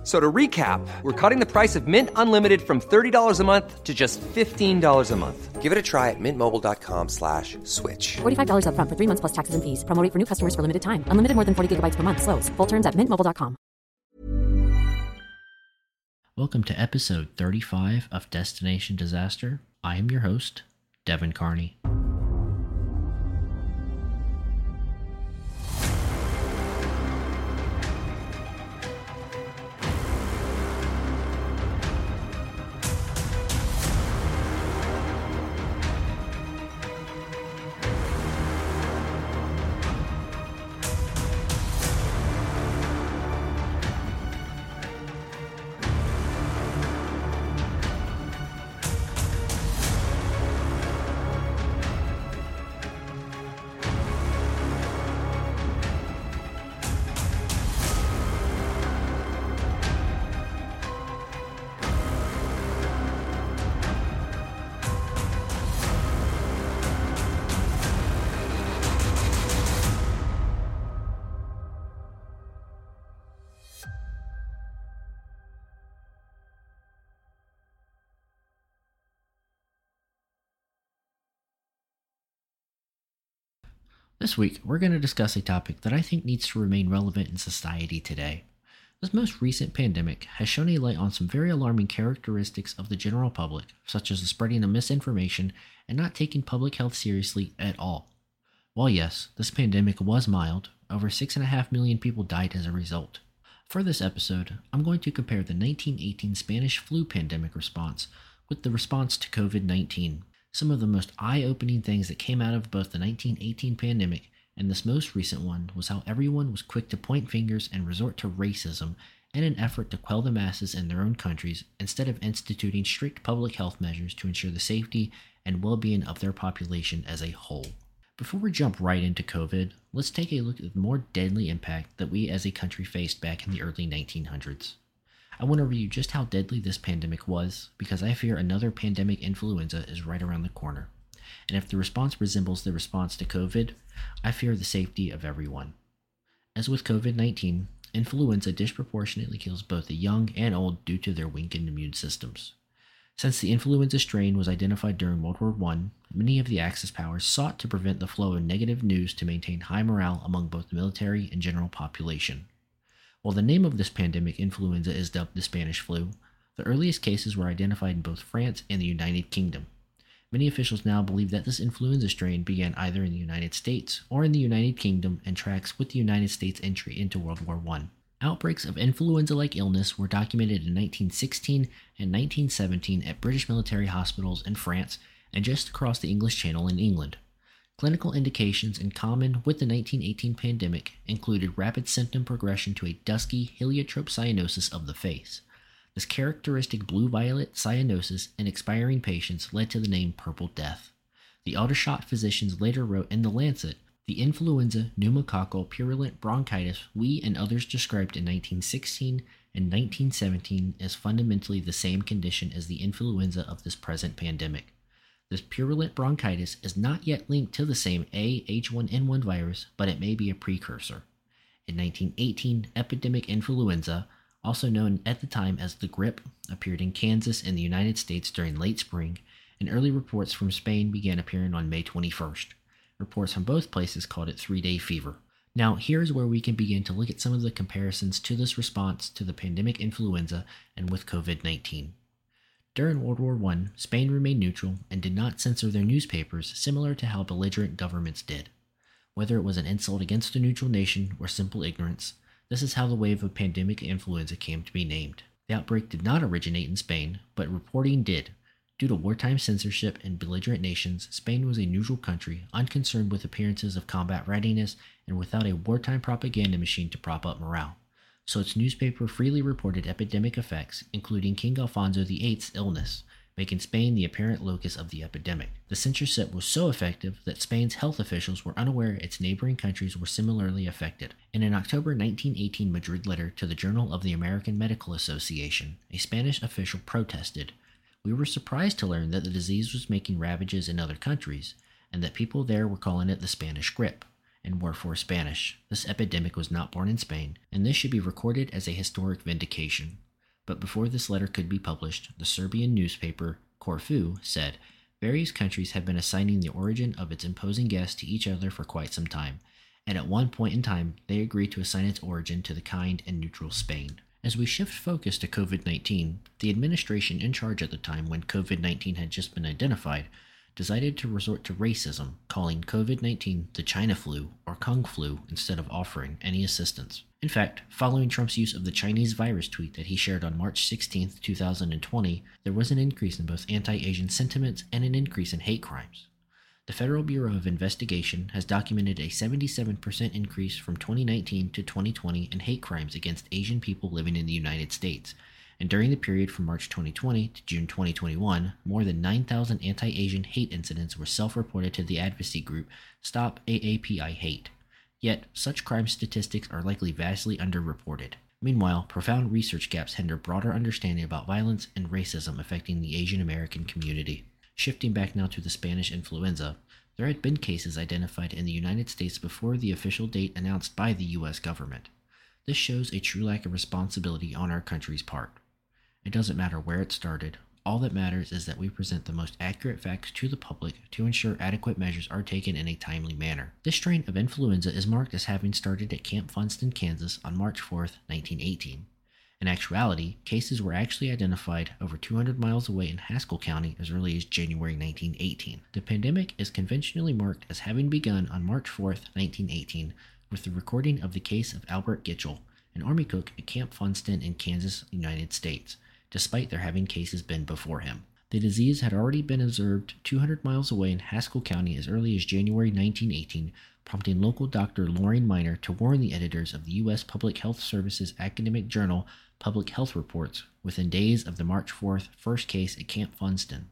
F- So to recap, we're cutting the price of Mint Unlimited from $30 a month to just $15 a month. Give it a try at mintmobile.com slash switch. $45 upfront for three months plus taxes and fees. Promo rate for new customers for limited time. Unlimited more than 40 gigabytes per month. Slows. Full terms at mintmobile.com. Welcome to episode 35 of Destination Disaster. I am your host, Devin Carney. This week, we're going to discuss a topic that I think needs to remain relevant in society today. This most recent pandemic has shown a light on some very alarming characteristics of the general public, such as the spreading of misinformation and not taking public health seriously at all. While yes, this pandemic was mild, over 6.5 million people died as a result. For this episode, I'm going to compare the 1918 Spanish flu pandemic response with the response to COVID 19. Some of the most eye opening things that came out of both the 1918 pandemic and this most recent one was how everyone was quick to point fingers and resort to racism in an effort to quell the masses in their own countries instead of instituting strict public health measures to ensure the safety and well being of their population as a whole. Before we jump right into COVID, let's take a look at the more deadly impact that we as a country faced back in the early 1900s. I want to review just how deadly this pandemic was because I fear another pandemic influenza is right around the corner. And if the response resembles the response to COVID, I fear the safety of everyone. As with COVID 19, influenza disproportionately kills both the young and old due to their weakened immune systems. Since the influenza strain was identified during World War I, many of the Axis powers sought to prevent the flow of negative news to maintain high morale among both the military and general population. While the name of this pandemic influenza is dubbed the Spanish flu, the earliest cases were identified in both France and the United Kingdom. Many officials now believe that this influenza strain began either in the United States or in the United Kingdom and tracks with the United States' entry into World War I. Outbreaks of influenza like illness were documented in 1916 and 1917 at British military hospitals in France and just across the English Channel in England. Clinical indications in common with the 1918 pandemic included rapid symptom progression to a dusky heliotrope cyanosis of the face. This characteristic blue violet cyanosis in expiring patients led to the name Purple Death. The Aldershot physicians later wrote in The Lancet the influenza pneumococcal purulent bronchitis we and others described in 1916 and 1917 is fundamentally the same condition as the influenza of this present pandemic. This purulent bronchitis is not yet linked to the same AH1N1 virus, but it may be a precursor. In 1918, epidemic influenza, also known at the time as the grip, appeared in Kansas and the United States during late spring, and early reports from Spain began appearing on May 21st. Reports from both places called it three day fever. Now, here's where we can begin to look at some of the comparisons to this response to the pandemic influenza and with COVID 19. During World War I, Spain remained neutral and did not censor their newspapers, similar to how belligerent governments did. Whether it was an insult against a neutral nation or simple ignorance, this is how the wave of pandemic influenza came to be named. The outbreak did not originate in Spain, but reporting did. Due to wartime censorship and belligerent nations, Spain was a neutral country, unconcerned with appearances of combat readiness and without a wartime propaganda machine to prop up morale. So its newspaper freely reported epidemic effects, including King Alfonso VIII's illness, making Spain the apparent locus of the epidemic. The censorship was so effective that Spain's health officials were unaware its neighboring countries were similarly affected. In an October 1918 Madrid letter to the Journal of the American Medical Association, a Spanish official protested We were surprised to learn that the disease was making ravages in other countries, and that people there were calling it the Spanish grippe and were for Spanish. This epidemic was not born in Spain, and this should be recorded as a historic vindication. But before this letter could be published, the Serbian newspaper Corfu said various countries have been assigning the origin of its imposing guest to each other for quite some time, and at one point in time they agreed to assign its origin to the kind and neutral Spain. As we shift focus to COVID 19, the administration in charge at the time when COVID 19 had just been identified decided to resort to racism, calling COVID 19 the China flu or Kung flu instead of offering any assistance. In fact, following Trump's use of the Chinese virus tweet that he shared on March 16, 2020, there was an increase in both anti Asian sentiments and an increase in hate crimes. The Federal Bureau of Investigation has documented a 77% increase from 2019 to 2020 in hate crimes against Asian people living in the United States, and during the period from March 2020 to June 2021, more than 9,000 anti Asian hate incidents were self reported to the advocacy group Stop AAPI Hate. Yet, such crime statistics are likely vastly underreported. Meanwhile, profound research gaps hinder broader understanding about violence and racism affecting the Asian American community. Shifting back now to the Spanish influenza, there had been cases identified in the United States before the official date announced by the US government. This shows a true lack of responsibility on our country's part. It doesn't matter where it started. All that matters is that we present the most accurate facts to the public to ensure adequate measures are taken in a timely manner. This strain of influenza is marked as having started at Camp Funston, Kansas on March 4, 1918. In actuality, cases were actually identified over 200 miles away in Haskell County as early as January 1918. The pandemic is conventionally marked as having begun on March 4, 1918, with the recording of the case of Albert Gitchell, an Army cook at Camp Funston in Kansas, United States despite there having cases been before him. The disease had already been observed 200 miles away in Haskell County as early as January 1918, prompting local doctor Loring Miner to warn the editors of the U.S. Public Health Service's academic journal Public Health Reports within days of the March 4th first case at Camp Funston.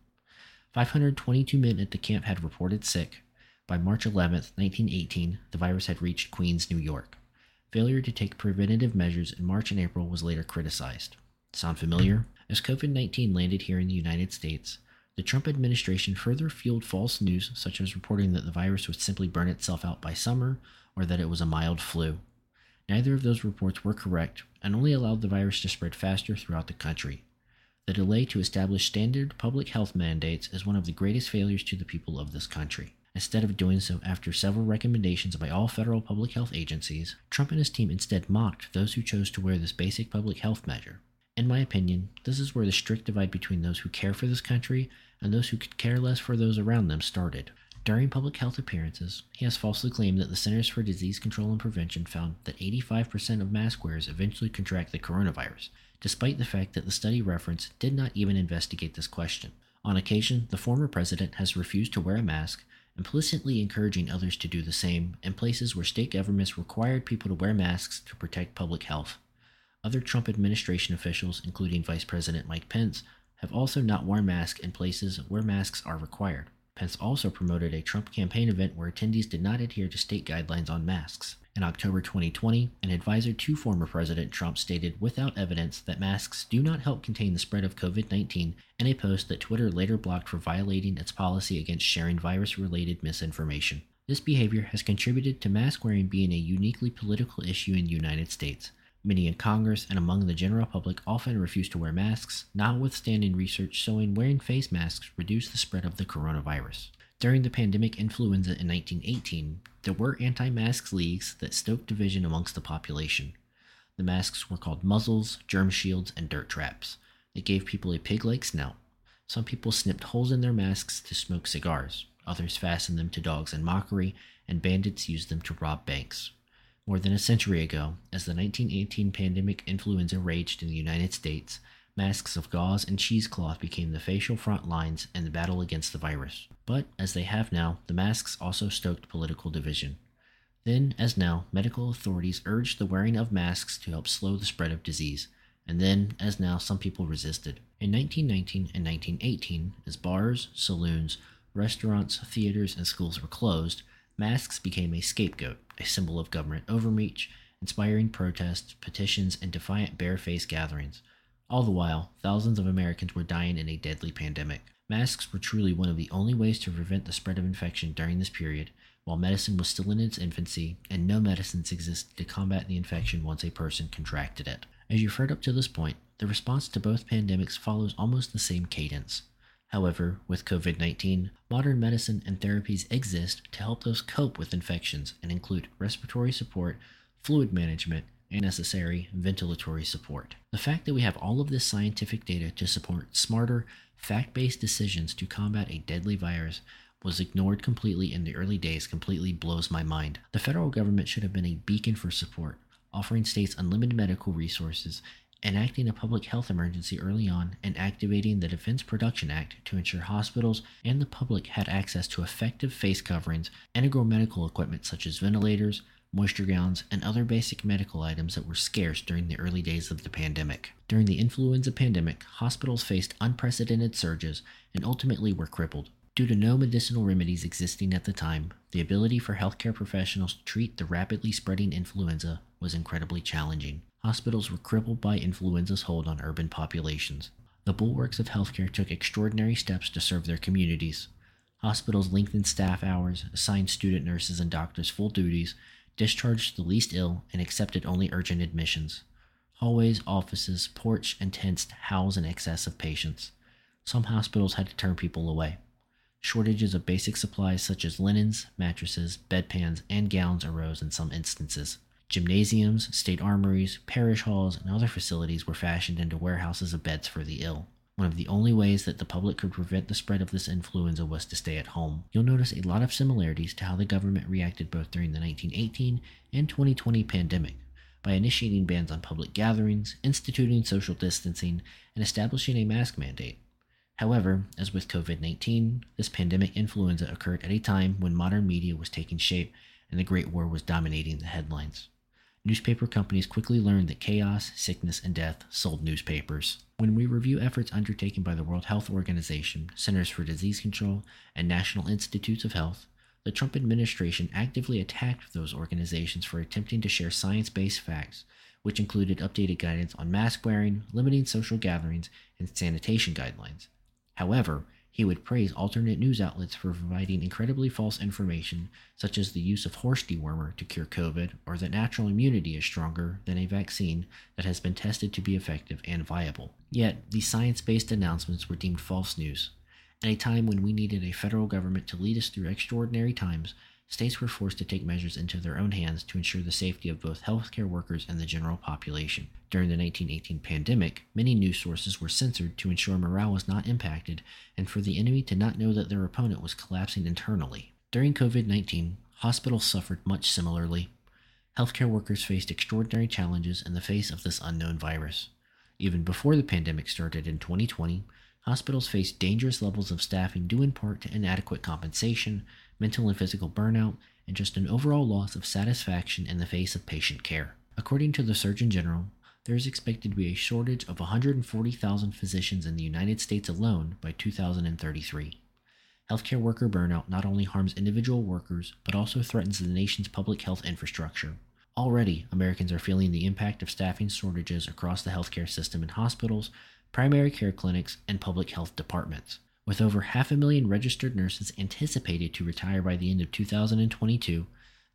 522 men at the camp had reported sick. By March 11, 1918, the virus had reached Queens, New York. Failure to take preventative measures in March and April was later criticized. Sound familiar? As COVID 19 landed here in the United States, the Trump administration further fueled false news, such as reporting that the virus would simply burn itself out by summer or that it was a mild flu. Neither of those reports were correct and only allowed the virus to spread faster throughout the country. The delay to establish standard public health mandates is one of the greatest failures to the people of this country. Instead of doing so after several recommendations by all federal public health agencies, Trump and his team instead mocked those who chose to wear this basic public health measure. In my opinion, this is where the strict divide between those who care for this country and those who could care less for those around them started. During public health appearances, he has falsely claimed that the Centers for Disease Control and Prevention found that 85% of mask wearers eventually contract the coronavirus, despite the fact that the study reference did not even investigate this question. On occasion, the former president has refused to wear a mask, implicitly encouraging others to do the same in places where state governments required people to wear masks to protect public health. Other Trump administration officials, including Vice President Mike Pence, have also not worn masks in places where masks are required. Pence also promoted a Trump campaign event where attendees did not adhere to state guidelines on masks. In October 2020, an advisor to former President Trump stated without evidence that masks do not help contain the spread of COVID 19 in a post that Twitter later blocked for violating its policy against sharing virus related misinformation. This behavior has contributed to mask wearing being a uniquely political issue in the United States. Many in Congress and among the general public often refuse to wear masks, notwithstanding research showing wearing face masks reduced the spread of the coronavirus. During the pandemic influenza in 1918, there were anti mask leagues that stoked division amongst the population. The masks were called muzzles, germ shields, and dirt traps. They gave people a pig like snout. Some people snipped holes in their masks to smoke cigars, others fastened them to dogs in mockery, and bandits used them to rob banks. More than a century ago, as the 1918 pandemic influenza raged in the United States, masks of gauze and cheesecloth became the facial front lines in the battle against the virus. But, as they have now, the masks also stoked political division. Then, as now, medical authorities urged the wearing of masks to help slow the spread of disease, And then, as now, some people resisted. In 1919 and 1918, as bars, saloons, restaurants, theaters, and schools were closed, masks became a scapegoat, a symbol of government overreach, inspiring protests, petitions, and defiant barefaced gatherings. All the while, thousands of Americans were dying in a deadly pandemic. Masks were truly one of the only ways to prevent the spread of infection during this period, while medicine was still in its infancy and no medicines existed to combat the infection once a person contracted it. As you've heard up to this point, the response to both pandemics follows almost the same cadence. However, with COVID 19, modern medicine and therapies exist to help those cope with infections and include respiratory support, fluid management, and necessary ventilatory support. The fact that we have all of this scientific data to support smarter, fact based decisions to combat a deadly virus was ignored completely in the early days completely blows my mind. The federal government should have been a beacon for support, offering states unlimited medical resources, enacting a public health emergency early on, and activating the Defense Production Act to ensure hospitals and the public had access to effective face coverings, integral medical equipment such as ventilators, moisture gowns, and other basic medical items that were scarce during the early days of the pandemic. During the influenza pandemic, hospitals faced unprecedented surges and ultimately were crippled. Due to no medicinal remedies existing at the time, the ability for healthcare professionals to treat the rapidly spreading influenza was incredibly challenging. Hospitals were crippled by influenza's hold on urban populations. The bulwarks of healthcare took extraordinary steps to serve their communities. Hospitals lengthened staff hours, assigned student nurses and doctors full duties, discharged the least ill, and accepted only urgent admissions. Hallways, offices, porch, and tents house an excess of patients. Some hospitals had to turn people away. Shortages of basic supplies such as linens, mattresses, bedpans, and gowns arose in some instances. Gymnasiums, state armories, parish halls, and other facilities were fashioned into warehouses of beds for the ill. One of the only ways that the public could prevent the spread of this influenza was to stay at home. You'll notice a lot of similarities to how the government reacted both during the 1918 and 2020 pandemic by initiating bans on public gatherings, instituting social distancing, and establishing a mask mandate. However, as with COVID 19, this pandemic influenza occurred at a time when modern media was taking shape and the Great War was dominating the headlines. Newspaper companies quickly learned that chaos, sickness, and death sold newspapers. When we review efforts undertaken by the World Health Organization, Centers for Disease Control, and National Institutes of Health, the Trump administration actively attacked those organizations for attempting to share science based facts, which included updated guidance on mask wearing, limiting social gatherings, and sanitation guidelines. However, he would praise alternate news outlets for providing incredibly false information, such as the use of horse dewormer to cure COVID, or that natural immunity is stronger than a vaccine that has been tested to be effective and viable. Yet, these science based announcements were deemed false news. At a time when we needed a federal government to lead us through extraordinary times, states were forced to take measures into their own hands to ensure the safety of both healthcare workers and the general population. During the 1918 pandemic, many news sources were censored to ensure morale was not impacted and for the enemy to not know that their opponent was collapsing internally. During COVID 19, hospitals suffered much similarly. Healthcare workers faced extraordinary challenges in the face of this unknown virus. Even before the pandemic started in 2020, hospitals face dangerous levels of staffing due in part to inadequate compensation, mental and physical burnout, and just an overall loss of satisfaction in the face of patient care. According to the Surgeon General, there is expected to be a shortage of 140,000 physicians in the United States alone by 2033. Healthcare worker burnout not only harms individual workers, but also threatens the nation's public health infrastructure. Already, Americans are feeling the impact of staffing shortages across the healthcare system in hospitals, primary care clinics, and public health departments. With over half a million registered nurses anticipated to retire by the end of 2022,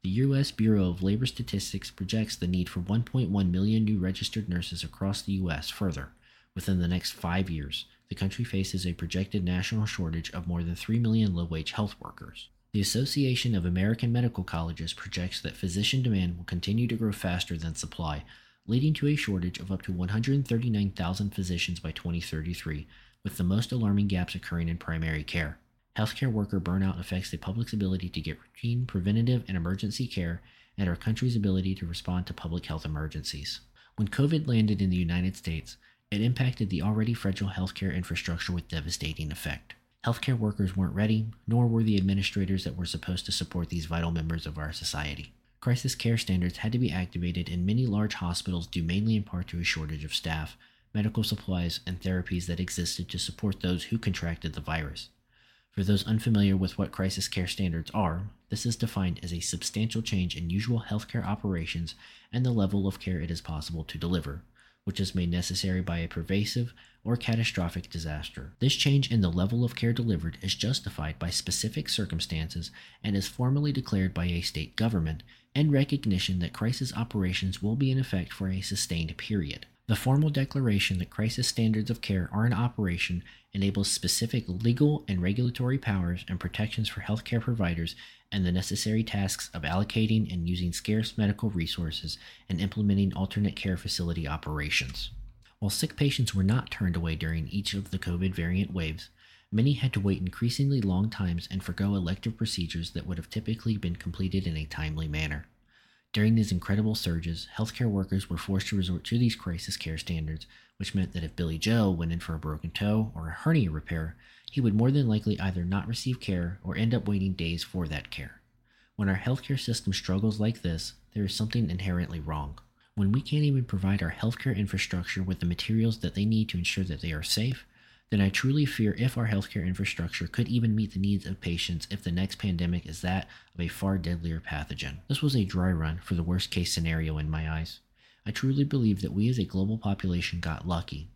the U.S. Bureau of Labor Statistics projects the need for 1.1 million new registered nurses across the U.S. further. Within the next five years, the country faces a projected national shortage of more than 3 million low wage health workers. The Association of American Medical Colleges projects that physician demand will continue to grow faster than supply, leading to a shortage of up to 139,000 physicians by 2033, with the most alarming gaps occurring in primary care. Healthcare worker burnout affects the public's ability to get routine, preventative, and emergency care, and our country's ability to respond to public health emergencies. When COVID landed in the United States, it impacted the already fragile healthcare infrastructure with devastating effect. Healthcare workers weren't ready, nor were the administrators that were supposed to support these vital members of our society. Crisis care standards had to be activated in many large hospitals due mainly in part to a shortage of staff, medical supplies, and therapies that existed to support those who contracted the virus. For those unfamiliar with what crisis care standards are, this is defined as a substantial change in usual healthcare operations and the level of care it is possible to deliver, which is made necessary by a pervasive or catastrophic disaster. This change in the level of care delivered is justified by specific circumstances and is formally declared by a state government and recognition that crisis operations will be in effect for a sustained period. The formal declaration that crisis standards of care are in operation enables specific legal and regulatory powers and protections for healthcare providers and the necessary tasks of allocating and using scarce medical resources and implementing alternate care facility operations. While sick patients were not turned away during each of the COVID variant waves, many had to wait increasingly long times and forego elective procedures that would have typically been completed in a timely manner. During these incredible surges, healthcare workers were forced to resort to these crisis care standards, which meant that if Billy Joe went in for a broken toe or a hernia repair, he would more than likely either not receive care or end up waiting days for that care. When our healthcare system struggles like this, there is something inherently wrong. When we can't even provide our healthcare infrastructure with the materials that they need to ensure that they are safe, then I truly fear if our healthcare infrastructure could even meet the needs of patients if the next pandemic is that of a far deadlier pathogen. This was a dry run for the worst case scenario in my eyes. I truly believe that we as a global population got lucky.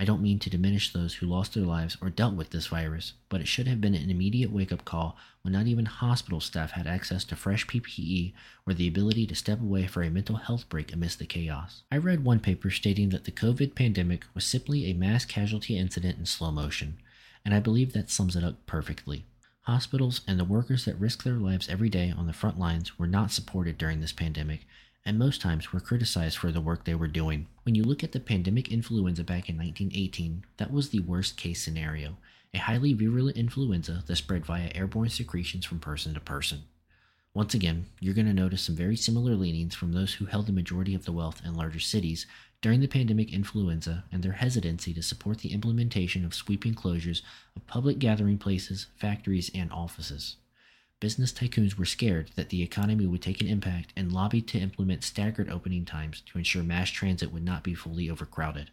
I don't mean to diminish those who lost their lives or dealt with this virus, but it should have been an immediate wake up call when not even hospital staff had access to fresh PPE or the ability to step away for a mental health break amidst the chaos. I read one paper stating that the COVID pandemic was simply a mass casualty incident in slow motion, and I believe that sums it up perfectly. Hospitals and the workers that risk their lives every day on the front lines were not supported during this pandemic, and most times were criticized for the work they were doing. When you look at the pandemic influenza back in 1918, that was the worst case scenario a highly virulent influenza that spread via airborne secretions from person to person. Once again, you're going to notice some very similar leanings from those who held the majority of the wealth in larger cities during the pandemic influenza and their hesitancy to support the implementation of sweeping closures of public gathering places, factories, and offices business tycoons were scared that the economy would take an impact and lobbied to implement staggered opening times to ensure mass transit would not be fully overcrowded.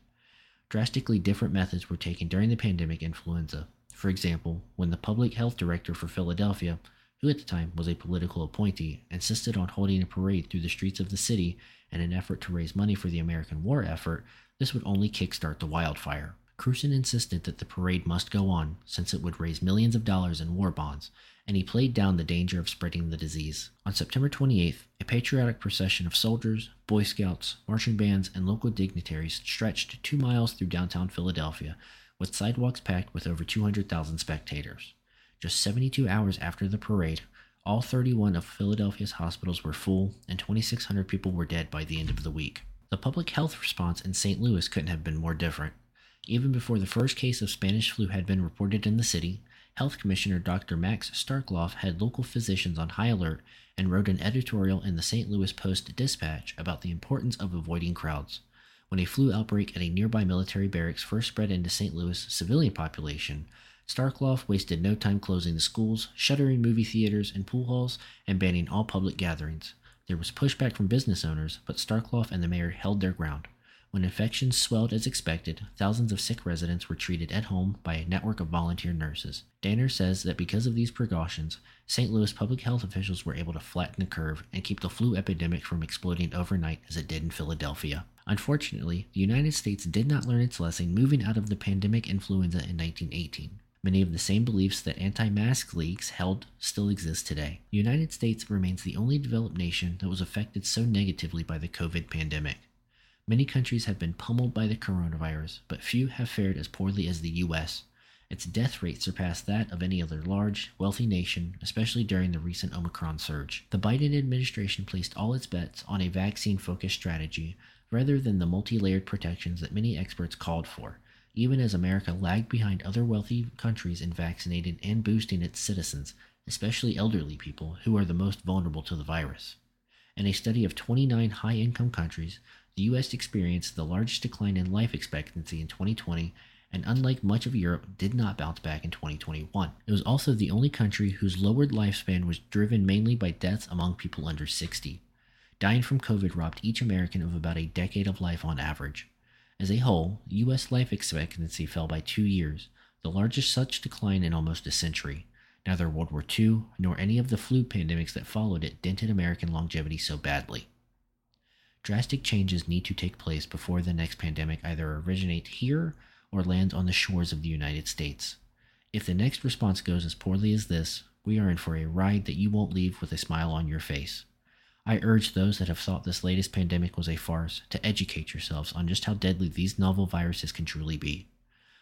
Drastically different methods were taken during the pandemic influenza. For example, when the public health director for Philadelphia, who at the time was a political appointee, insisted on holding a parade through the streets of the city in an effort to raise money for the American war effort, this would only kickstart the wildfire. Krusen insisted that the parade must go on, since it would raise millions of dollars in war bonds, and he played down the danger of spreading the disease. On September 28th, a patriotic procession of soldiers, Boy Scouts, marching bands, and local dignitaries stretched two miles through downtown Philadelphia, with sidewalks packed with over 200,000 spectators. Just 72 hours after the parade, all 31 of Philadelphia's hospitals were full, and 2,600 people were dead by the end of the week. The public health response in St. Louis couldn't have been more different. Even before the first case of Spanish flu had been reported in the city, Health Commissioner Dr. Max Starkloff had local physicians on high alert and wrote an editorial in the St. Louis Post Dispatch about the importance of avoiding crowds. When a flu outbreak at a nearby military barracks first spread into St. Louis' civilian population, Starkloff wasted no time closing the schools, shuttering movie theaters and pool halls, and banning all public gatherings. There was pushback from business owners, but Starkloff and the mayor held their ground. When infections swelled as expected, thousands of sick residents were treated at home by a network of volunteer nurses. Danner says that because of these precautions, St. Louis public health officials were able to flatten the curve and keep the flu epidemic from exploding overnight as it did in Philadelphia. Unfortunately, the United States did not learn its lesson moving out of the pandemic influenza in 1918. Many of the same beliefs that anti mask leagues held still exist today. The United States remains the only developed nation that was affected so negatively by the COVID pandemic. Many countries have been pummeled by the coronavirus, but few have fared as poorly as the US. Its death rate surpassed that of any other large, wealthy nation, especially during the recent Omicron surge. The Biden administration placed all its bets on a vaccine focused strategy rather than the multi layered protections that many experts called for, even as America lagged behind other wealthy countries in vaccinating and boosting its citizens, especially elderly people who are the most vulnerable to the virus. In a study of 29 high income countries, the US experienced the largest decline in life expectancy in 2020 and unlike much of Europe, did not bounce back in 2021. It was also the only country whose lowered lifespan was driven mainly by deaths among people under 60. Dying from COVID robbed each American of about a decade of life on average. As a whole, U.S. life expectancy fell by two years, the largest such decline in almost a century. Neither World War II nor any of the flu pandemics that followed it dented American longevity so badly. Drastic changes need to take place before the next pandemic either originates here or lands on the shores of the United States. If the next response goes as poorly as this, we are in for a ride that you won't leave with a smile on your face. I urge those that have thought this latest pandemic was a farce to educate yourselves on just how deadly these novel viruses can truly be.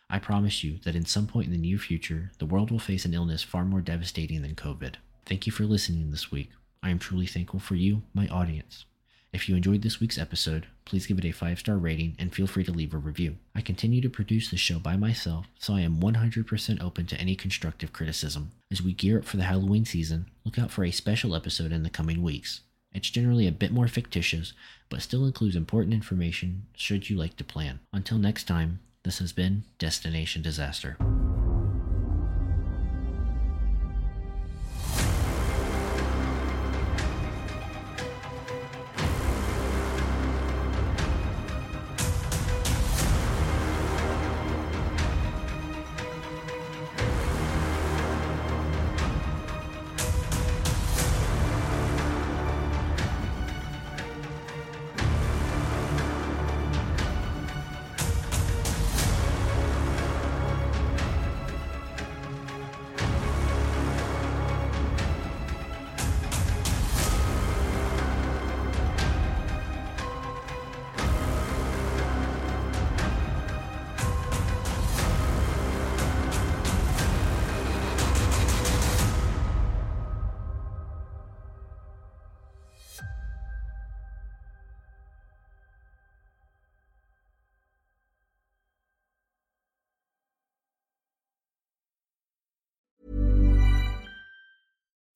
I promise you that in some point in the near future, the world will face an illness far more devastating than COVID. Thank you for listening this week. I am truly thankful for you, my audience. If you enjoyed this week's episode, please give it a 5 star rating and feel free to leave a review. I continue to produce this show by myself, so I am 100% open to any constructive criticism. As we gear up for the Halloween season, look out for a special episode in the coming weeks. It's generally a bit more fictitious, but still includes important information should you like to plan. Until next time, this has been Destination Disaster.